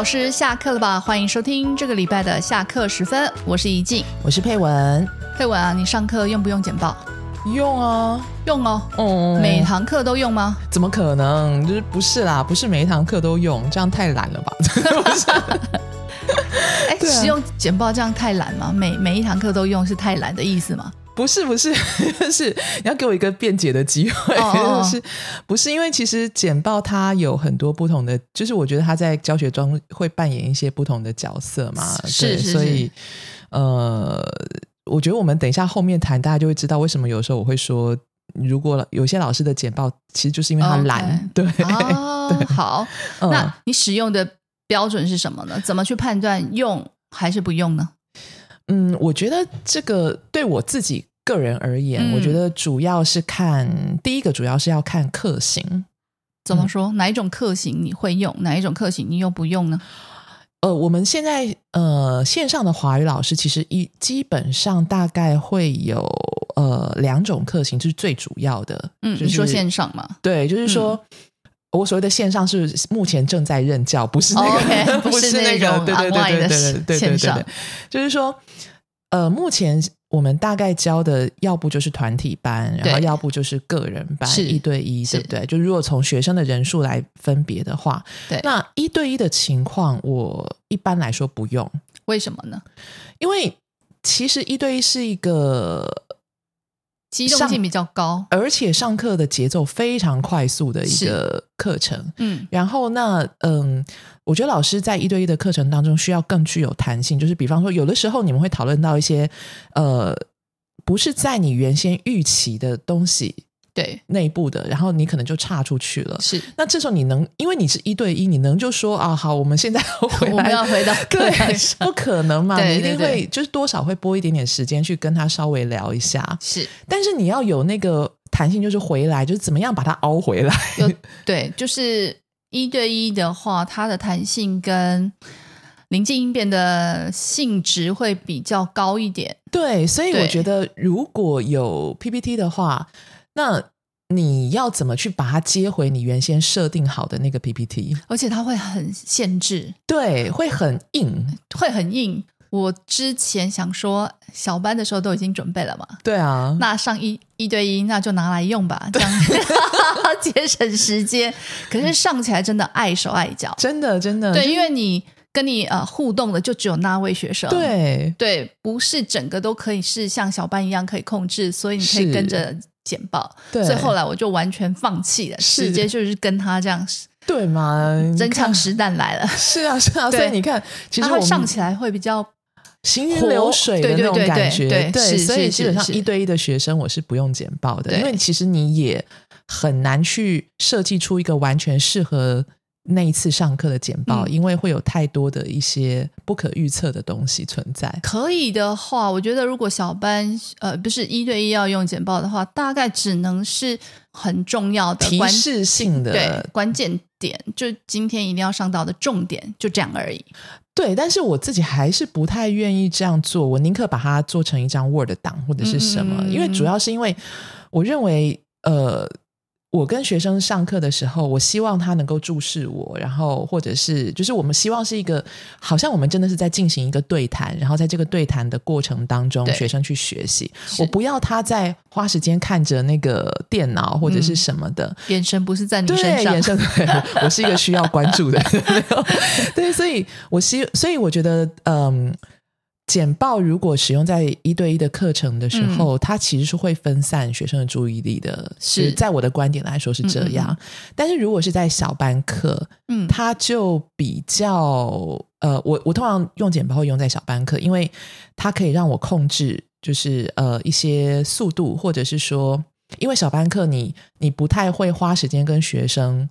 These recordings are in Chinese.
老师下课了吧？欢迎收听这个礼拜的下课时分，我是怡静，我是佩文。佩文啊，你上课用不用简报？用啊，用哦。哦，每堂课都用吗？怎么可能？就是不是啦，不是每一堂课都用，这样太懒了吧？哎，使用简报这样太懒吗？每每一堂课都用是太懒的意思吗？不是不是，是你要给我一个辩解的机会。是不是因为其实简报它有很多不同的，就是我觉得他在教学中会扮演一些不同的角色嘛。是是，所以呃，我觉得我们等一下后面谈，大家就会知道为什么有时候我会说，如果有些老师的简报其实就是因为他懒。对，好，那你使用的标准是什么呢？怎么去判断用还是不用呢？嗯，我觉得这个对我自己。个人而言，我觉得主要是看第一个，主要是要看课型。怎么说？哪一种课型你会用？哪一种课型你又不用呢？呃，我们现在呃线上的华语老师其实一基本上大概会有呃两种课型，是最主要的。嗯，你说线上嘛？对，就是说我所谓的线上是目前正在任教，不是那个，不是那个对对对对对线上，就是说呃目前。我们大概教的要不就是团体班，然后要不就是个人班，一对一，对不对？就如果从学生的人数来分别的话，对，那一对一的情况，我一般来说不用。为什么呢？因为其实一对一是一个。机动性比较高，而且上课的节奏非常快速的一个课程。嗯，然后那嗯，我觉得老师在一对一的课程当中需要更具有弹性，就是比方说，有的时候你们会讨论到一些呃，不是在你原先预期的东西。对内部的，然后你可能就岔出去了。是，那这时候你能，因为你是一对一，你能就说啊，好，我们现在回来，我们要回到 对，不可能嘛？你一定会就是多少会拨一点点时间去跟他稍微聊一下。是，但是你要有那个弹性，就是回来，就是怎么样把它凹回来。对，就是一对一的话，它的弹性跟临近应变的性质会比较高一点。对，所以我觉得如果有 PPT 的话。那你要怎么去把它接回你原先设定好的那个 PPT？而且它会很限制，对，会很硬，会很硬。我之前想说，小班的时候都已经准备了嘛，对啊，那上一一对一，那就拿来用吧，这样 节省时间。可是上起来真的碍手碍脚，真的真的，对，因为你跟你呃互动的就只有那位学生，对。对，不是整个都可以是像小班一样可以控制，所以你可以跟着。简报，所以后来我就完全放弃了，直接就是跟他这样，对嘛？真枪实弹来了，是啊，是啊。所以你看，其实上起来会比较行云流水的那种感觉，对。所以基本上一对一的学生，我是不用简报的，因为其实你也很难去设计出一个完全适合。那一次上课的简报，因为会有太多的一些不可预测的东西存在。可以的话，我觉得如果小班呃不是一对一要用简报的话，大概只能是很重要的提示性的对关键点，就今天一定要上到的重点，就这样而已。对，但是我自己还是不太愿意这样做，我宁可把它做成一张 Word 档或者是什么，因为主要是因为我认为呃。我跟学生上课的时候，我希望他能够注视我，然后或者是就是我们希望是一个，好像我们真的是在进行一个对谈，然后在这个对谈的过程当中，学生去学习。我不要他在花时间看着那个电脑或者是什么的，眼神不是在你身上，眼神 我是一个需要关注的，对，所以我希，所以我觉得，嗯。简报如果使用在一对一的课程的时候，它其实是会分散学生的注意力的。是在我的观点来说是这样，但是如果是在小班课，嗯，它就比较呃，我我通常用简报会用在小班课，因为它可以让我控制，就是呃一些速度，或者是说，因为小班课你你不太会花时间跟学生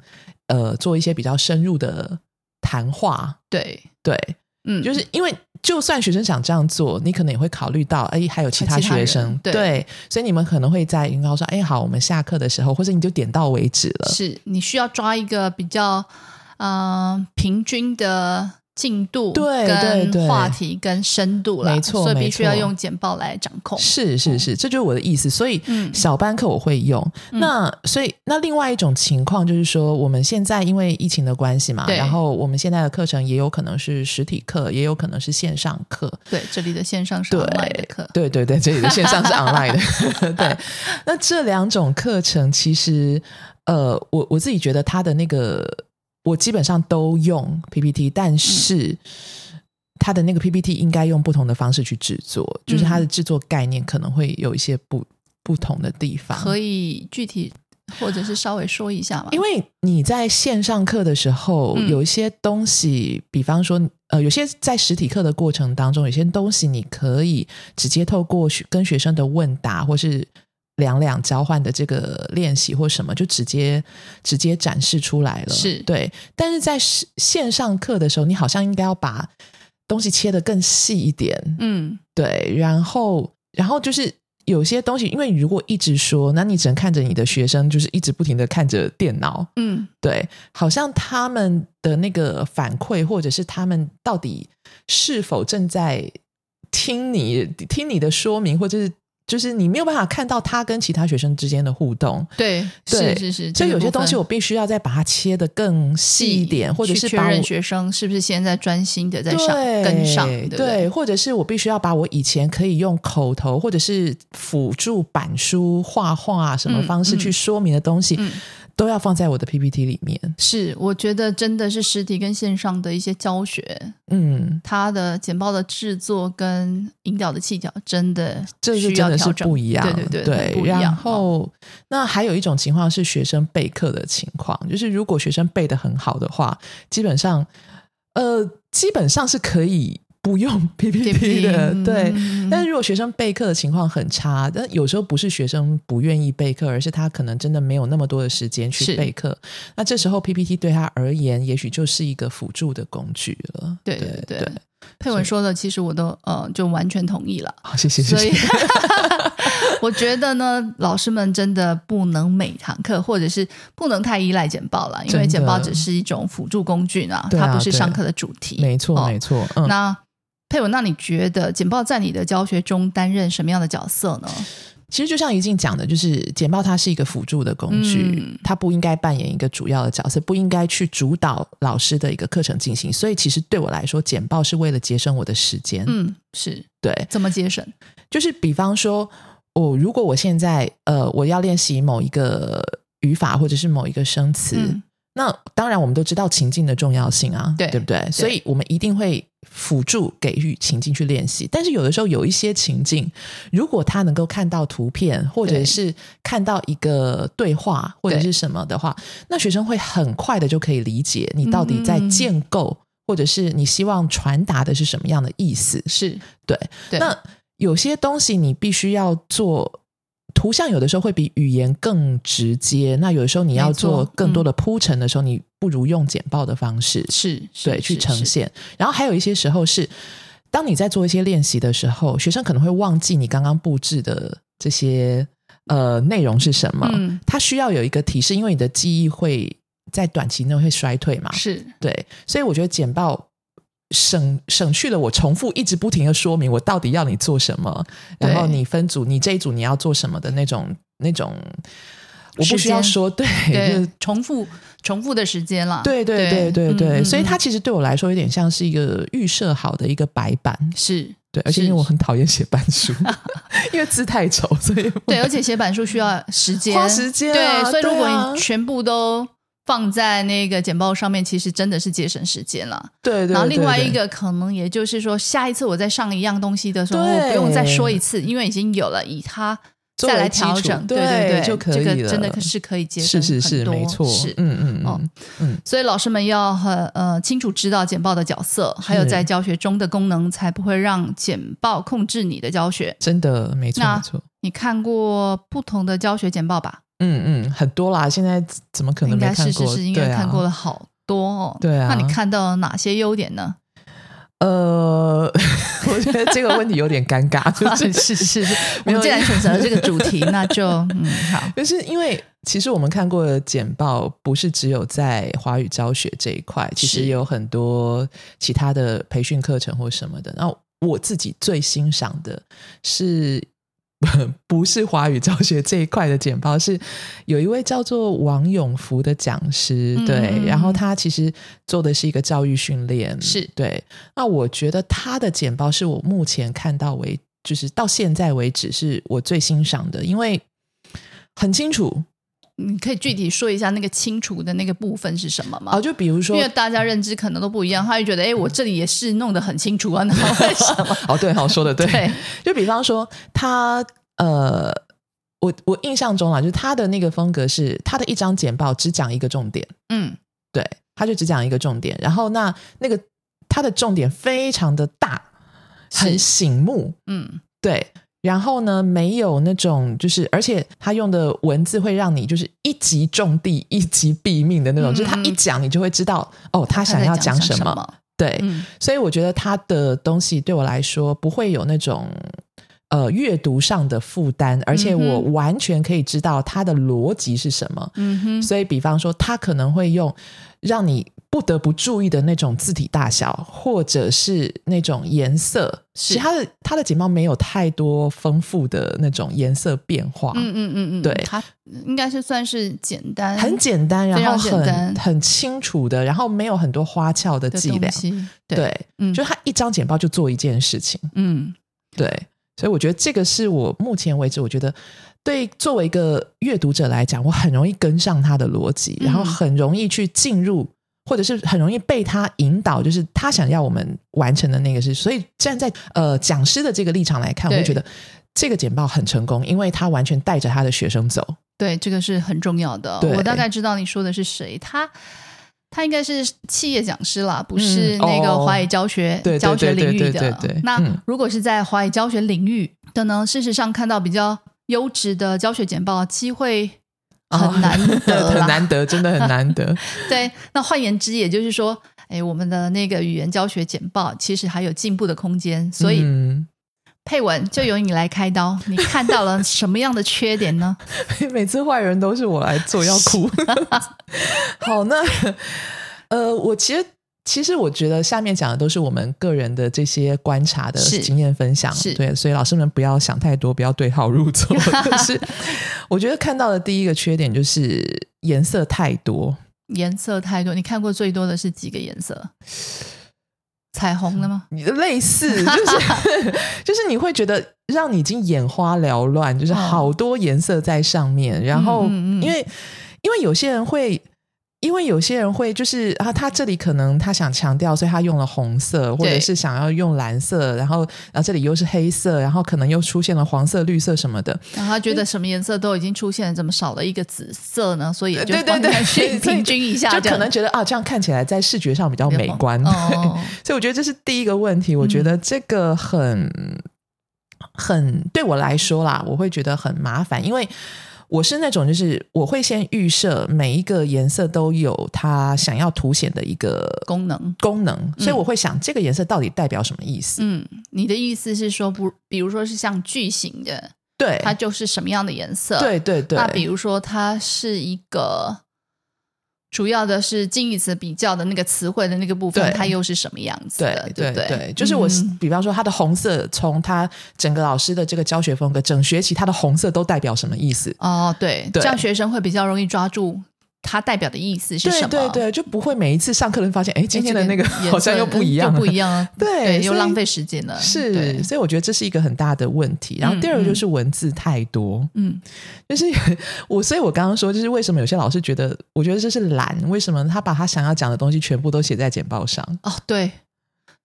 呃做一些比较深入的谈话。对对。嗯，就是因为就算学生想这样做，你可能也会考虑到，哎，还有其他学生，对，所以你们可能会在应该说，哎，好，我们下课的时候，或者你就点到为止了。是你需要抓一个比较，嗯，平均的。进度、对对对话题跟深度了，没错，所以必须要用简报来掌控。是是是，这就是我的意思。所以小班课我会用。那所以那另外一种情况就是说，我们现在因为疫情的关系嘛，然后我们现在的课程也有可能是实体课，也有可能是线上课。对，这里的线上是 online 的课。对对对，这里的线上是 online 的。对，那这两种课程其实，呃，我我自己觉得它的那个。我基本上都用 PPT，但是它的那个 PPT 应该用不同的方式去制作，就是它的制作概念可能会有一些不不同的地方。可以具体或者是稍微说一下吗？因为你在线上课的时候，有一些东西，比方说，呃，有些在实体课的过程当中，有些东西你可以直接透过跟学生的问答，或是。两两交换的这个练习或什么，就直接直接展示出来了。是对，但是在线上课的时候，你好像应该要把东西切得更细一点。嗯，对。然后，然后就是有些东西，因为你如果一直说，那你只能看着你的学生，就是一直不停的看着电脑。嗯，对，好像他们的那个反馈，或者是他们到底是否正在听你听你的说明，或者是。就是你没有办法看到他跟其他学生之间的互动，对，是是是，所以有些东西我必须要再把它切的更细一点，或者是确认学生是不是现在专心的在上跟上，对，或者是我必须要把我以前可以用口头或者是辅助板书画画什么方式去说明的东西。都要放在我的 PPT 里面。是，我觉得真的是实体跟线上的一些教学，嗯，它的简报的制作跟引导的技巧，真的这是真的是不一样，对对对，不一样。然后，那还有一种情况是学生备课的情况，就是如果学生备的很好的话，基本上，呃，基本上是可以。不用 PPT 的，对。但是如果学生备课的情况很差，但有时候不是学生不愿意备课，而是他可能真的没有那么多的时间去备课。那这时候 PPT 对他而言，也许就是一个辅助的工具了。对对对，佩文说的，其实我都呃就完全同意了。好，谢谢所以。我觉得呢，老师们真的不能每堂课，或者是不能太依赖简报了，因为简报只是一种辅助工具呢，它不是上课的主题。没错没错。那佩文，那你觉得简报在你的教学中担任什么样的角色呢？其实就像怡静讲的，就是简报它是一个辅助的工具，它不应该扮演一个主要的角色，不应该去主导老师的一个课程进行。所以，其实对我来说，简报是为了节省我的时间。嗯，是对。怎么节省？就是比方说，我如果我现在呃，我要练习某一个语法或者是某一个生词。那当然，我们都知道情境的重要性啊，对对不对？所以我们一定会辅助给予情境去练习。但是有的时候有一些情境，如果他能够看到图片，或者是看到一个对话或者是什么的话，那学生会很快的就可以理解你到底在建构，或者是你希望传达的是什么样的意思。是对。那有些东西你必须要做。图像有的时候会比语言更直接，那有的时候你要做更多的铺陈的时候，你不如用简报的方式，是对去呈现。然后还有一些时候是，当你在做一些练习的时候，学生可能会忘记你刚刚布置的这些呃内容是什么，他需要有一个提示，因为你的记忆会在短期内会衰退嘛，是对，所以我觉得简报。省省去了我重复一直不停的说明我到底要你做什么，然后你分组，你这一组你要做什么的那种那种，我不需要说对对重复重复的时间了，对对对。对对，所以它其实对我来说有点像是一个预设好的一个白板，是对，而且因为我很讨厌写板书，因为字太丑，所以对，而且写板书需要时间。花时间，对，所以如果你全部都。放在那个简报上面，其实真的是节省时间了。对对。然后另外一个可能，也就是说，下一次我再上一样东西的时候，我不用再说一次，因为已经有了，以它再来调整，对对对，就可以了。这个真的是可以节省很多，没错，是嗯嗯嗯嗯。所以老师们要很呃清楚知道简报的角色，还有在教学中的功能，才不会让简报控制你的教学。真的没错没错。你看过不同的教学简报吧？嗯嗯，很多啦。现在怎么可能没看过？是是是，应该看过了好多哦。对啊，那你看到了哪些优点呢？呃，我觉得这个问题有点尴尬。是 是是，我们既然选择了这个主题，那就嗯好。就是因为其实我们看过的简报，不是只有在华语教学这一块，其实有很多其他的培训课程或什么的。然后我自己最欣赏的是，不是华语教学这一块的简报，是有一位叫做王永福的讲师，对，然后他其实做的是一个教育训练，是对。那我觉得他的简报是我目前看到为，就是到现在为止是我最欣赏的，因为很清楚。你可以具体说一下那个清除的那个部分是什么吗？哦，就比如说，因为大家认知可能都不一样，他就觉得，哎，我这里也是弄得很清楚啊，那为什么？哦，对，好说的对。就比方说，他呃，我我印象中啊，就是他的那个风格是，他的一张简报只讲一个重点，嗯，对，他就只讲一个重点，然后那那个他的重点非常的大，很醒目，嗯，对。然后呢，没有那种就是，而且他用的文字会让你就是一击中地、一击毙命的那种，就是他一讲你就会知道哦，他想要讲什么。对，所以我觉得他的东西对我来说不会有那种呃阅读上的负担，而且我完全可以知道它的逻辑是什么。嗯哼，所以比方说他可能会用让你。不得不注意的那种字体大小，或者是那种颜色，其他的他的简报没有太多丰富的那种颜色变化。嗯嗯嗯嗯，对，它应该是算是简单，很简单，然后很很清楚的，然后没有很多花俏的伎俩。对，嗯，就他一张简报就做一件事情。嗯，对，所以我觉得这个是我目前为止，我觉得对作为一个阅读者来讲，我很容易跟上他的逻辑，然后很容易去进入。或者是很容易被他引导，就是他想要我们完成的那个事。所以站在呃讲师的这个立场来看，我会觉得这个简报很成功，因为他完全带着他的学生走。对，这个是很重要的。我大概知道你说的是谁，他他应该是企业讲师啦，不是那个华语教学教学领域的。那如果是在华语教学领域的呢？事实上，看到比较优质的教学简报机会。很难得，很难得，真的很难得。对，那换言之，也就是说，哎，我们的那个语言教学简报其实还有进步的空间。所以，佩文就由你来开刀，你看到了什么样的缺点呢？每次坏人都是我来做，要哭。好，那呃，我其实。其实我觉得下面讲的都是我们个人的这些观察的经验分享，对，所以老师们不要想太多，不要对号入座。是，我觉得看到的第一个缺点就是颜色太多，颜色太多。你看过最多的是几个颜色？彩虹的吗？你的类似，就是 就是你会觉得让你已经眼花缭乱，就是好多颜色在上面，然后因为因为有些人会。因为有些人会就是啊，他这里可能他想强调，所以他用了红色，或者是想要用蓝色，然后啊这里又是黑色，然后可能又出现了黄色、绿色什么的。然后他觉得什么颜色都已经出现了，怎么少了一个紫色呢？所以就对对去平均一下，就可能觉得啊，这样看起来在视觉上比较美观。所以我觉得这是第一个问题。我觉得这个很很对我来说啦，我会觉得很麻烦，因为。我是那种，就是我会先预设每一个颜色都有它想要凸显的一个功能功能，所以我会想这个颜色到底代表什么意思？嗯，你的意思是说，不，比如说是像巨型的，对，它就是什么样的颜色？对对对。那比如说它是一个。主要的是近义词比较的那个词汇的那个部分，它又是什么样子的？对对对，就是我，比方说它的红色，从它整个老师的这个教学风格，整学期它的红色都代表什么意思？哦，对，这样学生会比较容易抓住。它代表的意思是什么？对对对，就不会每一次上课人发现，哎，今天的那个好像又不一样，不一样，对，又浪费时间了。是，所以我觉得这是一个很大的问题。然后第二个就是文字太多，嗯，就是 我，所以我刚刚说，就是为什么有些老师觉得，我觉得这是懒，为什么他把他想要讲的东西全部都写在简报上？哦，对，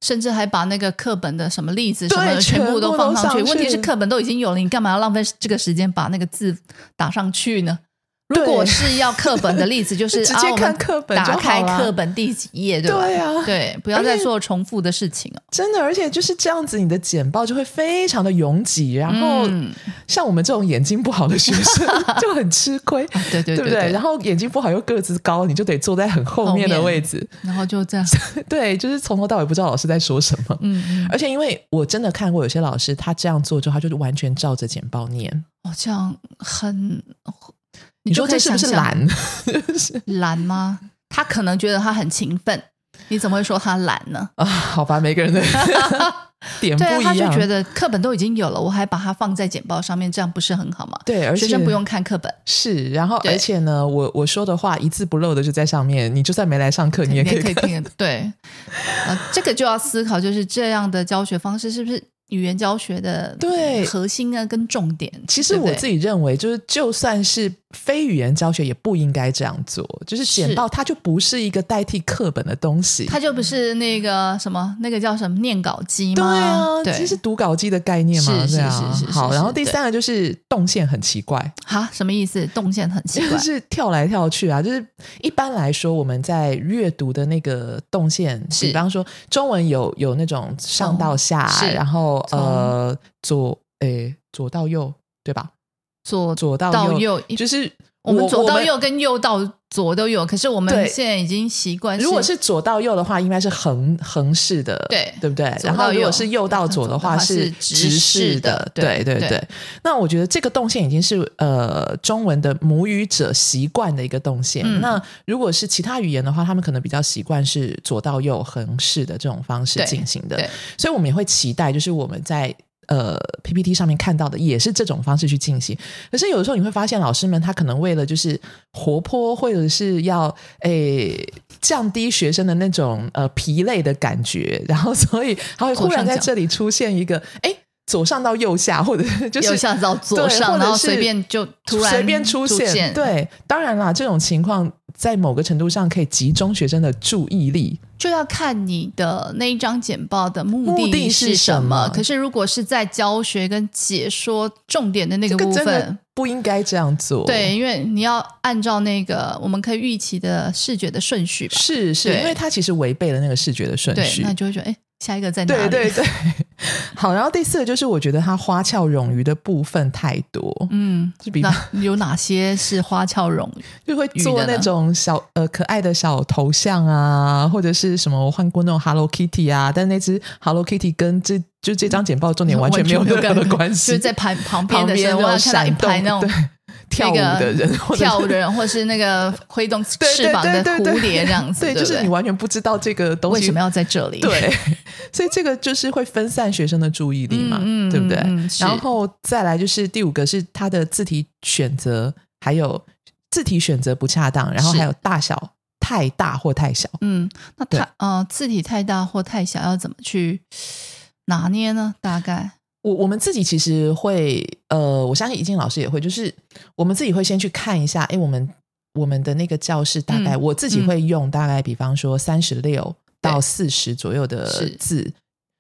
甚至还把那个课本的什么例子什么的全部都放上去。问题是课本都已经有了，你干嘛要浪费这个时间把那个字打上去呢？如果是要课本的例子，就是 直接看课本，打开课本第几页，对吧？对啊，对，不要再做重复的事情哦。真的，而且就是这样子，你的简报就会非常的拥挤，然后像我们这种眼睛不好的学生 就很吃亏，对对对不对？然后眼睛不好又个子高，你就得坐在很后面的位置，然后就这样，对，就是从头到尾不知道老师在说什么。嗯，而且因为我真的看过有些老师，他这样做之后，他就是完全照着简报念。哦，这样很。你说这是不是懒？懒吗？他可能觉得他很勤奋，你怎么会说他懒呢？啊，好吧，每个人的 点不一样。他就觉得课本都已经有了，我还把它放在简报上面，这样不是很好吗？对，而学生不用看课本。是，然后而且呢，我我说的话一字不漏的就在上面，你就算没来上课，你也可以听。对，呃，这个就要思考，就是这样的教学方式是不是？语言教学的对核心啊，跟重点，其实我自己认为，就是就算是非语言教学，也不应该这样做。就是简报，它就不是一个代替课本的东西，它就不是那个什么，那个叫什么念稿机吗？对啊，其实读稿机的概念嘛，是是是是。好，然后第三个就是动线很奇怪，哈，什么意思？动线很奇怪，就是跳来跳去啊。就是一般来说，我们在阅读的那个动线，比方说中文有有那种上到下，然后。呃，左诶，左到右，对吧？左左到右，就是我们左到右跟右到。左都有，可是我们现在已经习惯。如果是左到右的话，应该是横横式的，对对不对？然后如果是右到左的话，是直式的，对对对。那我觉得这个动线已经是呃中文的母语者习惯的一个动线。那如果是其他语言的话，他们可能比较习惯是左到右横式的这种方式进行的。所以我们也会期待，就是我们在。呃，PPT 上面看到的也是这种方式去进行，可是有的时候你会发现，老师们他可能为了就是活泼，或者是要诶降低学生的那种呃疲累的感觉，然后所以他会忽然在这里出现一个诶。左上到右下，或者就是右下到左上，然后随便就突然随便出现。对，当然啦，这种情况在某个程度上可以集中学生的注意力。就要看你的那一张简报的目的是什么。可是如果是在教学跟解说重点的那个部分，不应该这样做。对，因为你要按照那个我们可以预期的视觉的顺序。是是，因为它其实违背了那个视觉的顺序，那就会觉得哎。下一个在哪里？对对对，好。然后第四个就是，我觉得它花俏冗余的部分太多。嗯，就比方有哪些是花俏冗余？就会做那种小呃可爱的小头像啊，或者是什么？我换过那种 Hello Kitty 啊，但那只 Hello Kitty 跟这就是这张简报重点完全没有任何的关系，就是在旁旁边的时候看到一排那种。跳舞的人，跳舞的人，或是那个挥动 翅膀的蝴蝶这样子，对，就是你完全不知道这个东西为什么要在这里，对，所以这个就是会分散学生的注意力嘛，对不对？然后再来就是第五个是他的字体选择，还有字体选择不恰当，然后还有大小太大或太小，嗯，那太呃字体太大或太小要怎么去拿捏呢？大概。我我们自己其实会，呃，我相信怡静老师也会，就是我们自己会先去看一下，哎，我们我们的那个教室大概，我自己会用大概，比方说三十六到四十左右的字，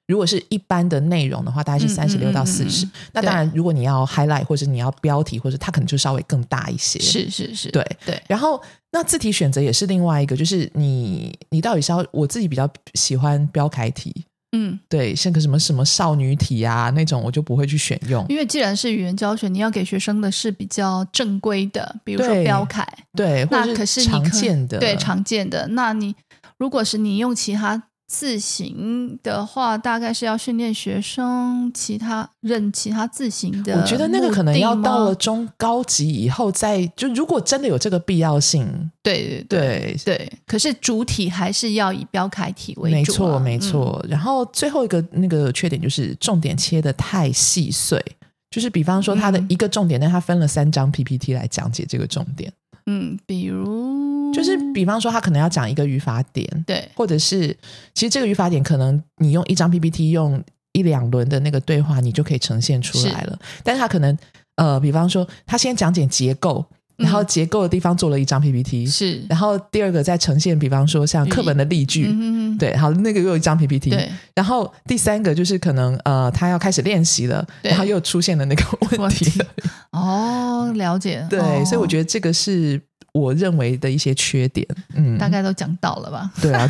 如果是一般的内容的话，大概是三十六到四十。那当然，如果你要 highlight 或者你要标题，或者它可能就稍微更大一些。是是是，对对。然后那字体选择也是另外一个，就是你你到底是要，我自己比较喜欢标楷体。嗯，对，像个什么什么少女体啊那种，我就不会去选用。因为既然是语言教学，你要给学生的是比较正规的，比如说标楷，对，那可是常见的，对常见的。那你如果是你用其他。字形的话，大概是要训练学生其他认其他字形的。我觉得那个可能要到了中高级以后再就，如果真的有这个必要性，对对对对。可是主体还是要以标楷体为主。没错没错。然后最后一个那个缺点就是重点切的太细碎，就是比方说它的一个重点，但它分了三张 PPT 来讲解这个重点。嗯，比如就是比方说，他可能要讲一个语法点，对，或者是其实这个语法点可能你用一张 PPT 用一两轮的那个对话，你就可以呈现出来了。但是他可能呃，比方说他先讲解结构。然后结构的地方做了一张 PPT，是。然后第二个再呈现，比方说像课本的例句，嗯对，好，那个又一张 PPT，对。然后第三个就是可能呃，他要开始练习了，然后又出现了那个问题。哦，了解。对，所以我觉得这个是我认为的一些缺点。嗯，大概都讲到了吧？对啊，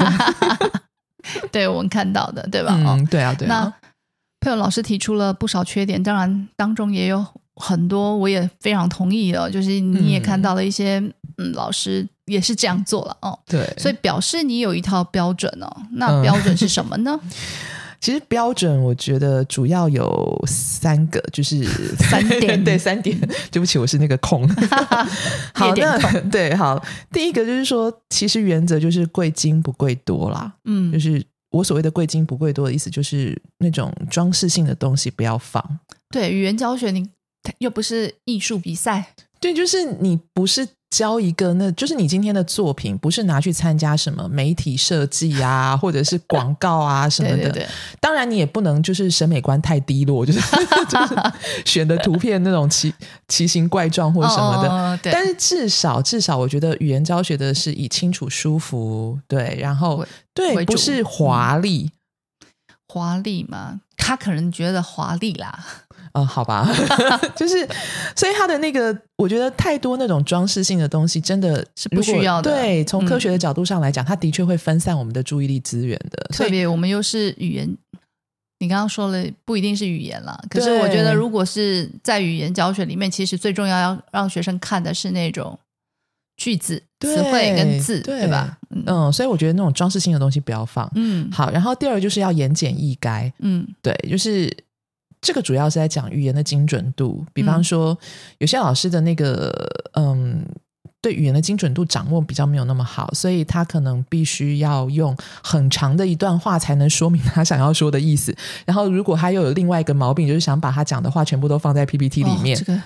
对 我们看到的，对吧？嗯，对啊，对啊。那佩友老师提出了不少缺点，当然当中也有。很多我也非常同意的，就是你也看到了一些，嗯，老师也是这样做了哦。对，所以表示你有一套标准哦。那标准是什么呢？其实标准我觉得主要有三个，就是 三点，对三点。对不起，我是那个空。好那，对，好。第一个就是说，其实原则就是贵精不贵多啦。嗯，就是我所谓的贵精不贵多的意思，就是那种装饰性的东西不要放。对，语言教学你又不是艺术比赛。对，就是你不是。教一个，那就是你今天的作品，不是拿去参加什么媒体设计啊，或者是广告啊 什么的。当然，你也不能就是审美观太低落，就是 选的图片那种奇奇形怪状或者什么的。但是至少至少，我觉得语言教学的是以清楚、舒服，对，然后对，不是华丽，华丽嘛？他可能觉得华丽啦。嗯，好吧，就是，所以他的那个，我觉得太多那种装饰性的东西，真的是不需要的。对，从科学的角度上来讲，它的确会分散我们的注意力资源的。特别我们又是语言，你刚刚说了，不一定是语言了。可是我觉得，如果是在语言教学里面，其实最重要要让学生看的是那种句子、词汇跟字，对吧？嗯，所以我觉得那种装饰性的东西不要放。嗯，好。然后第二个就是要言简意赅。嗯，对，就是。这个主要是在讲语言的精准度，比方说有些老师的那个嗯，对语言的精准度掌握比较没有那么好，所以他可能必须要用很长的一段话才能说明他想要说的意思。然后如果他又有另外一个毛病，就是想把他讲的话全部都放在 PPT 里面，这个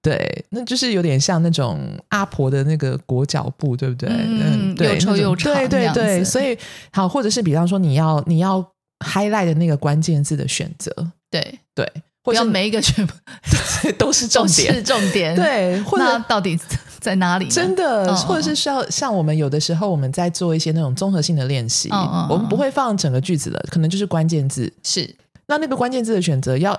对，那就是有点像那种阿婆的那个裹脚布，对不对？嗯，对又臭又长，对对对。所以好，或者是比方说你要你要 highlight 的那个关键字的选择。对对，或者每一个全部 都是重点，是重点。对，或者到底在哪里？真的，或者是需要像我们有的时候我们在做一些那种综合性的练习，我们不会放整个句子的，可能就是关键字。是，那那个关键字的选择要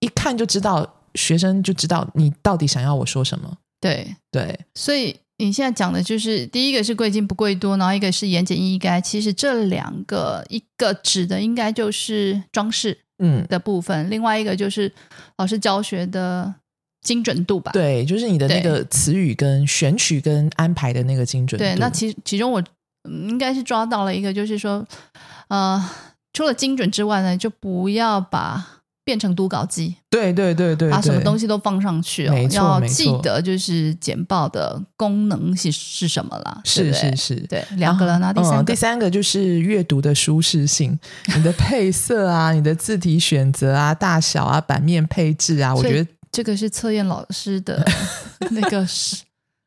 一看就知道，学生就知道你到底想要我说什么。对对，所以你现在讲的就是第一个是贵精不贵多，然后一个是言简意赅。其实这两个，一个指的应该就是装饰。嗯的部分，另外一个就是老师教学的精准度吧。对，就是你的那个词语跟选取跟安排的那个精准。对，那其其中我应该是抓到了一个，就是说，呃，除了精准之外呢，就不要把。变成读稿机，对对对对，把什么东西都放上去哦。要记得就是简报的功能是是什么了？是是是，对，两个人那第三个，第三个就是阅读的舒适性，你的配色啊，你的字体选择啊，大小啊，版面配置啊，我觉得这个是测验老师的那个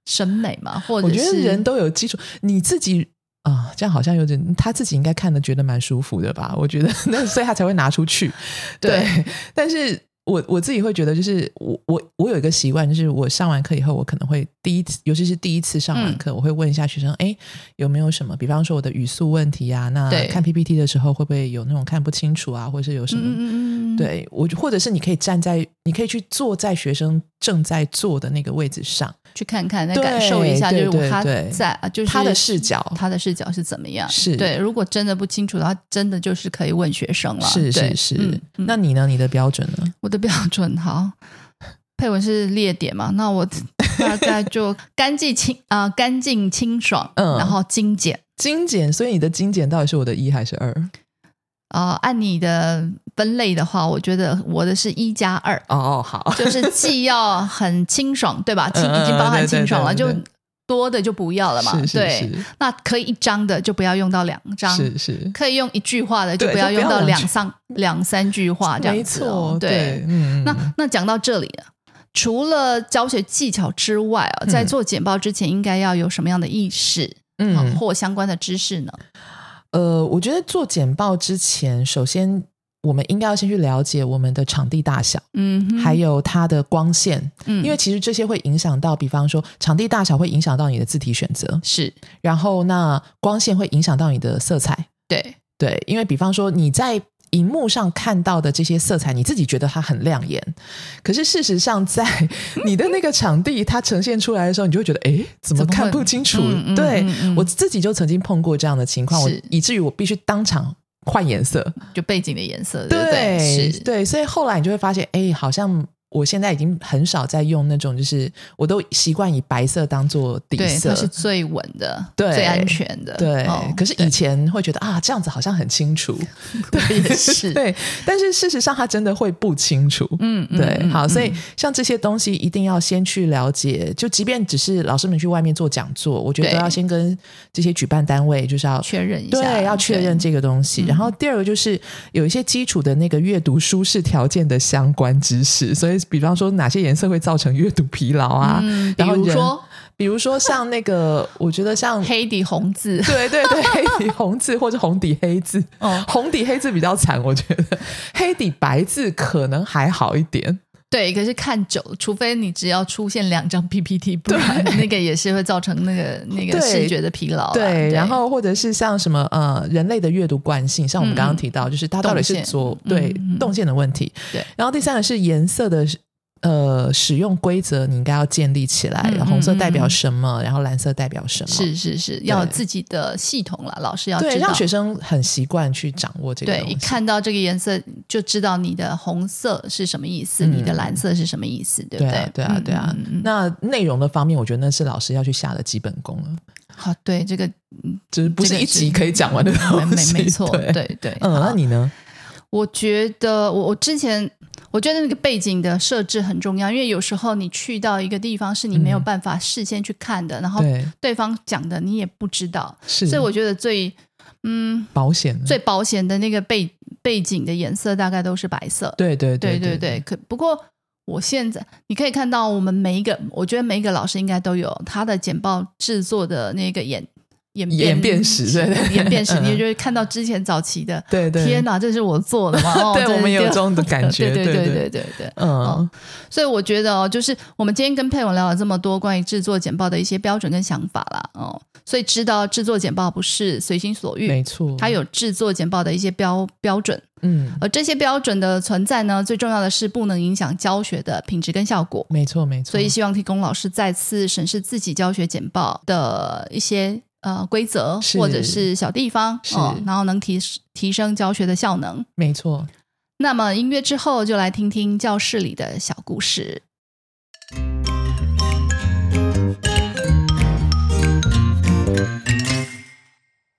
审美嘛，或 者我觉得人都有基础，你自己。啊，这样好像有点，他自己应该看的觉得蛮舒服的吧？我觉得那所以他才会拿出去。对，但是我我自己会觉得，就是我我我有一个习惯，就是我上完课以后，我可能会第一次，尤其是第一次上完课，我会问一下学生，哎，有没有什么？比方说我的语速问题啊，那看 PPT 的时候会不会有那种看不清楚啊，或者是有什么？对我，或者是你可以站在，你可以去坐在学生正在坐的那个位置上。去看看，那感受一下，就是他在，就是他的视角，他的视角是怎么样？是对。如果真的不清楚的话，真的就是可以问学生了。是是是。那你呢？你的标准呢？我的标准好，配文是列点嘛？那我大概就干净清啊，干净清爽，嗯，然后精简，精简。所以你的精简到底是我的一还是二？啊，按你的分类的话，我觉得我的是一加二哦，好，就是既要很清爽，对吧？清已经包含清爽了，就多的就不要了嘛。对，那可以一张的就不要用到两张，是是，可以用一句话的就不要用到两三两三句话这样子。哦。对，嗯。那那讲到这里，除了教学技巧之外啊，在做简报之前应该要有什么样的意识，嗯，或相关的知识呢？呃，我觉得做简报之前，首先我们应该要先去了解我们的场地大小，嗯，还有它的光线，嗯，因为其实这些会影响到，比方说场地大小会影响到你的字体选择，是，然后那光线会影响到你的色彩，对。对，因为比方说你在。荧幕上看到的这些色彩，你自己觉得它很亮眼，可是事实上，在你的那个场地它呈现出来的时候，你就会觉得，哎，怎么看不清楚？对我自己就曾经碰过这样的情况，我以至于我必须当场换颜色，就背景的颜色，对对，对，所以后来你就会发现，哎，好像我现在已经很少在用那种，就是我都习惯以白色当做底色，是最稳的，对，最安全的。对，可是以前会觉得啊，这样子好像很清楚，对，也是对。但是事实上，它真的会不清楚。嗯，对。好，所以像这些东西，一定要先去了解。就即便只是老师们去外面做讲座，我觉得都要先跟这些举办单位就是要确认一下，对，要确认这个东西。然后第二个就是有一些基础的那个阅读舒适条件的相关知识，所以。比方说，哪些颜色会造成阅读疲劳啊？然后比如说，比如说像那个，我觉得像黑底红字，对对对，黑底红字或者红底黑字，哦，红底黑字比较惨，我觉得黑底白字可能还好一点。对，可是看久，除非你只要出现两张 PPT，不然那个也是会造成那个 那个视觉的疲劳。对，然后或者是像什么呃，人类的阅读惯性，像我们刚刚提到，就是它到底是左对动线的问题。对，然后第三个是颜色的。呃，使用规则你应该要建立起来。红色代表什么？然后蓝色代表什么？是是是，要自己的系统了。老师要对让学生很习惯去掌握这个。对，一看到这个颜色就知道你的红色是什么意思，你的蓝色是什么意思，对不对？对啊，对啊。那内容的方面，我觉得那是老师要去下的基本功了。好，对这个，就是不是一集可以讲完的东西。没错，对对。嗯，那你呢？我觉得我我之前。我觉得那个背景的设置很重要，因为有时候你去到一个地方是你没有办法事先去看的，然后对方讲的你也不知道，所以我觉得最嗯保险、最保险的那个背背景的颜色大概都是白色。对对对对对。可不过我现在你可以看到，我们每一个，我觉得每一个老师应该都有他的简报制作的那个眼。演演变史，对演变史，你就会看到之前早期的，对对，天哪，这是我做的吗？对，我们有这种的感觉，对对对对对。对，嗯，所以我觉得哦，就是我们今天跟佩文聊了这么多关于制作简报的一些标准跟想法啦，哦，所以知道制作简报不是随心所欲，没错，它有制作简报的一些标标准，嗯，而这些标准的存在呢，最重要的是不能影响教学的品质跟效果，没错没错，所以希望提供老师再次审视自己教学简报的一些。呃，规则或者是小地方哦，然后能提提升教学的效能，没错。那么音乐之后，就来听听教室里的小故事。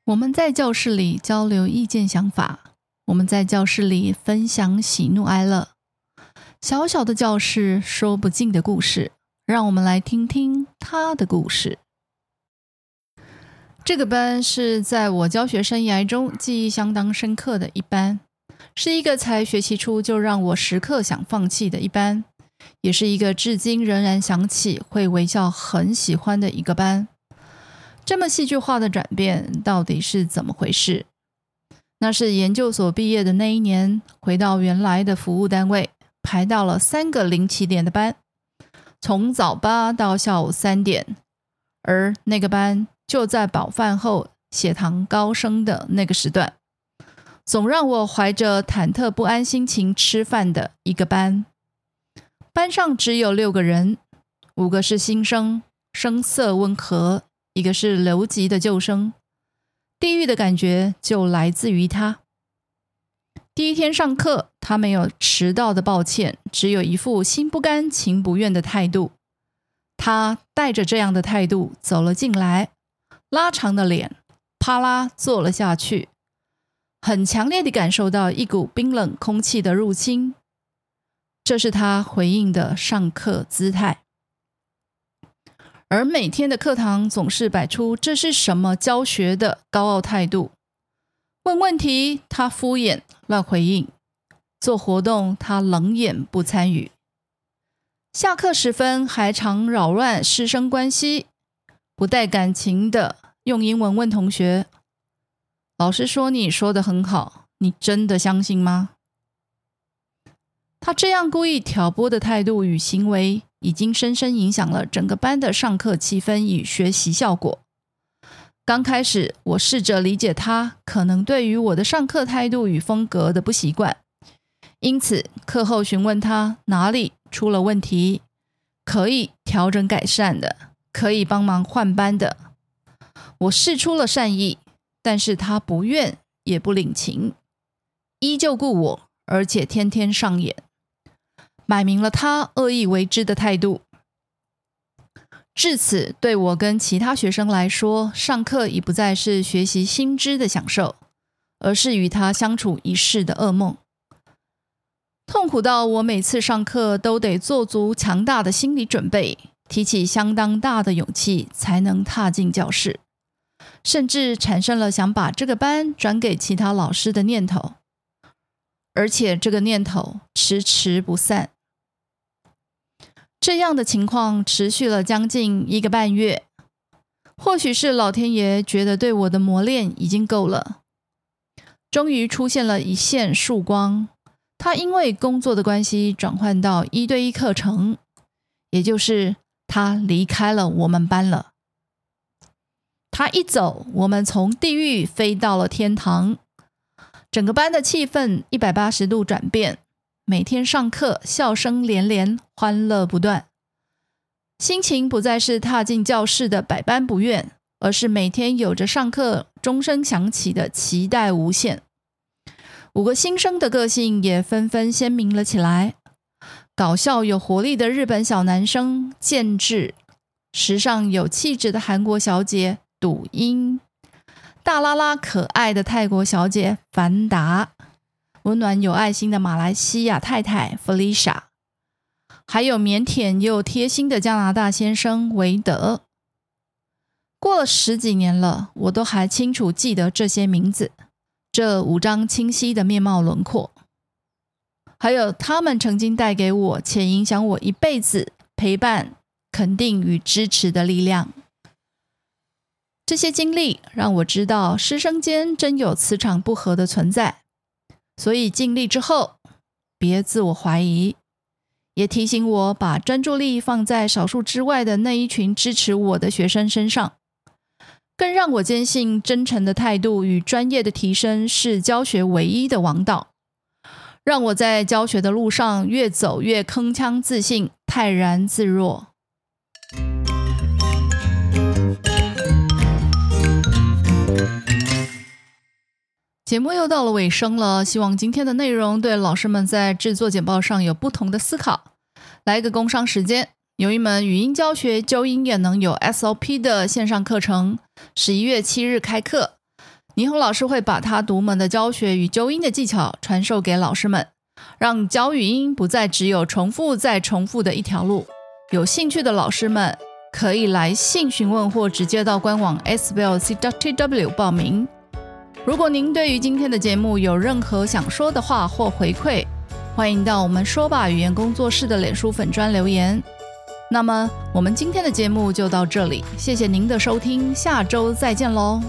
我们在教室里交流意见想法，我们在教室里分享喜怒哀乐。小小的教室，说不尽的故事，让我们来听听他的故事。这个班是在我教学生涯中记忆相当深刻的一班，是一个才学期初就让我时刻想放弃的一班，也是一个至今仍然想起会微笑、很喜欢的一个班。这么戏剧化的转变到底是怎么回事？那是研究所毕业的那一年，回到原来的服务单位，排到了三个零起点的班，从早八到下午三点，而那个班。就在饱饭后血糖高升的那个时段，总让我怀着忐忑不安心情吃饭的一个班。班上只有六个人，五个是新生，声色温和；一个是留级的旧生。地狱的感觉就来自于他。第一天上课，他没有迟到的抱歉，只有一副心不甘情不愿的态度。他带着这样的态度走了进来。拉长的脸，啪啦坐了下去，很强烈的感受到一股冰冷空气的入侵。这是他回应的上课姿态。而每天的课堂总是摆出这是什么教学的高傲态度。问问题，他敷衍乱回应；做活动，他冷眼不参与。下课时分，还常扰乱师生关系。不带感情的用英文问同学：“老师说你说的很好，你真的相信吗？”他这样故意挑拨的态度与行为，已经深深影响了整个班的上课气氛与学习效果。刚开始，我试着理解他可能对于我的上课态度与风格的不习惯，因此课后询问他哪里出了问题，可以调整改善的。可以帮忙换班的，我试出了善意，但是他不愿也不领情，依旧顾我，而且天天上演。摆明了他恶意为之的态度。至此，对我跟其他学生来说，上课已不再是学习新知的享受，而是与他相处一世的噩梦。痛苦到我每次上课都得做足强大的心理准备，提起相当大的勇气才能踏进教室，甚至产生了想把这个班转给其他老师的念头，而且这个念头迟迟不散。这样的情况持续了将近一个半月，或许是老天爷觉得对我的磨练已经够了，终于出现了一线曙光。他因为工作的关系转换到一对一课程，也就是他离开了我们班了。他一走，我们从地狱飞到了天堂，整个班的气氛一百八十度转变。每天上课，笑声连连，欢乐不断，心情不再是踏进教室的百般不愿，而是每天有着上课钟声响起的期待无限。五个新生的个性也纷纷鲜明了起来：搞笑有活力的日本小男生建志，时尚有气质的韩国小姐笃英，大拉拉可爱的泰国小姐凡达，温暖有爱心的马来西亚太太弗丽莎，还有腼腆又贴心的加拿大先生韦德。过了十几年了，我都还清楚记得这些名字。这五张清晰的面貌轮廓，还有他们曾经带给我且影响我一辈子陪伴、肯定与支持的力量。这些经历让我知道师生间真有磁场不合的存在，所以尽力之后别自我怀疑，也提醒我把专注力放在少数之外的那一群支持我的学生身上。更让我坚信，真诚的态度与专业的提升是教学唯一的王道，让我在教学的路上越走越铿锵自信、泰然自若。节目又到了尾声了，希望今天的内容对老师们在制作简报上有不同的思考。来一个工商时间。有一门语音教学纠音也能有 SOP 的线上课程，十一月七日开课。倪虹老师会把他独门的教学与纠音的技巧传授给老师们，让教语音不再只有重复再重复的一条路。有兴趣的老师们可以来信询问或直接到官网 sblc.tw 报名。如果您对于今天的节目有任何想说的话或回馈，欢迎到我们说吧语言工作室的脸书粉砖留言。那么，我们今天的节目就到这里，谢谢您的收听，下周再见喽。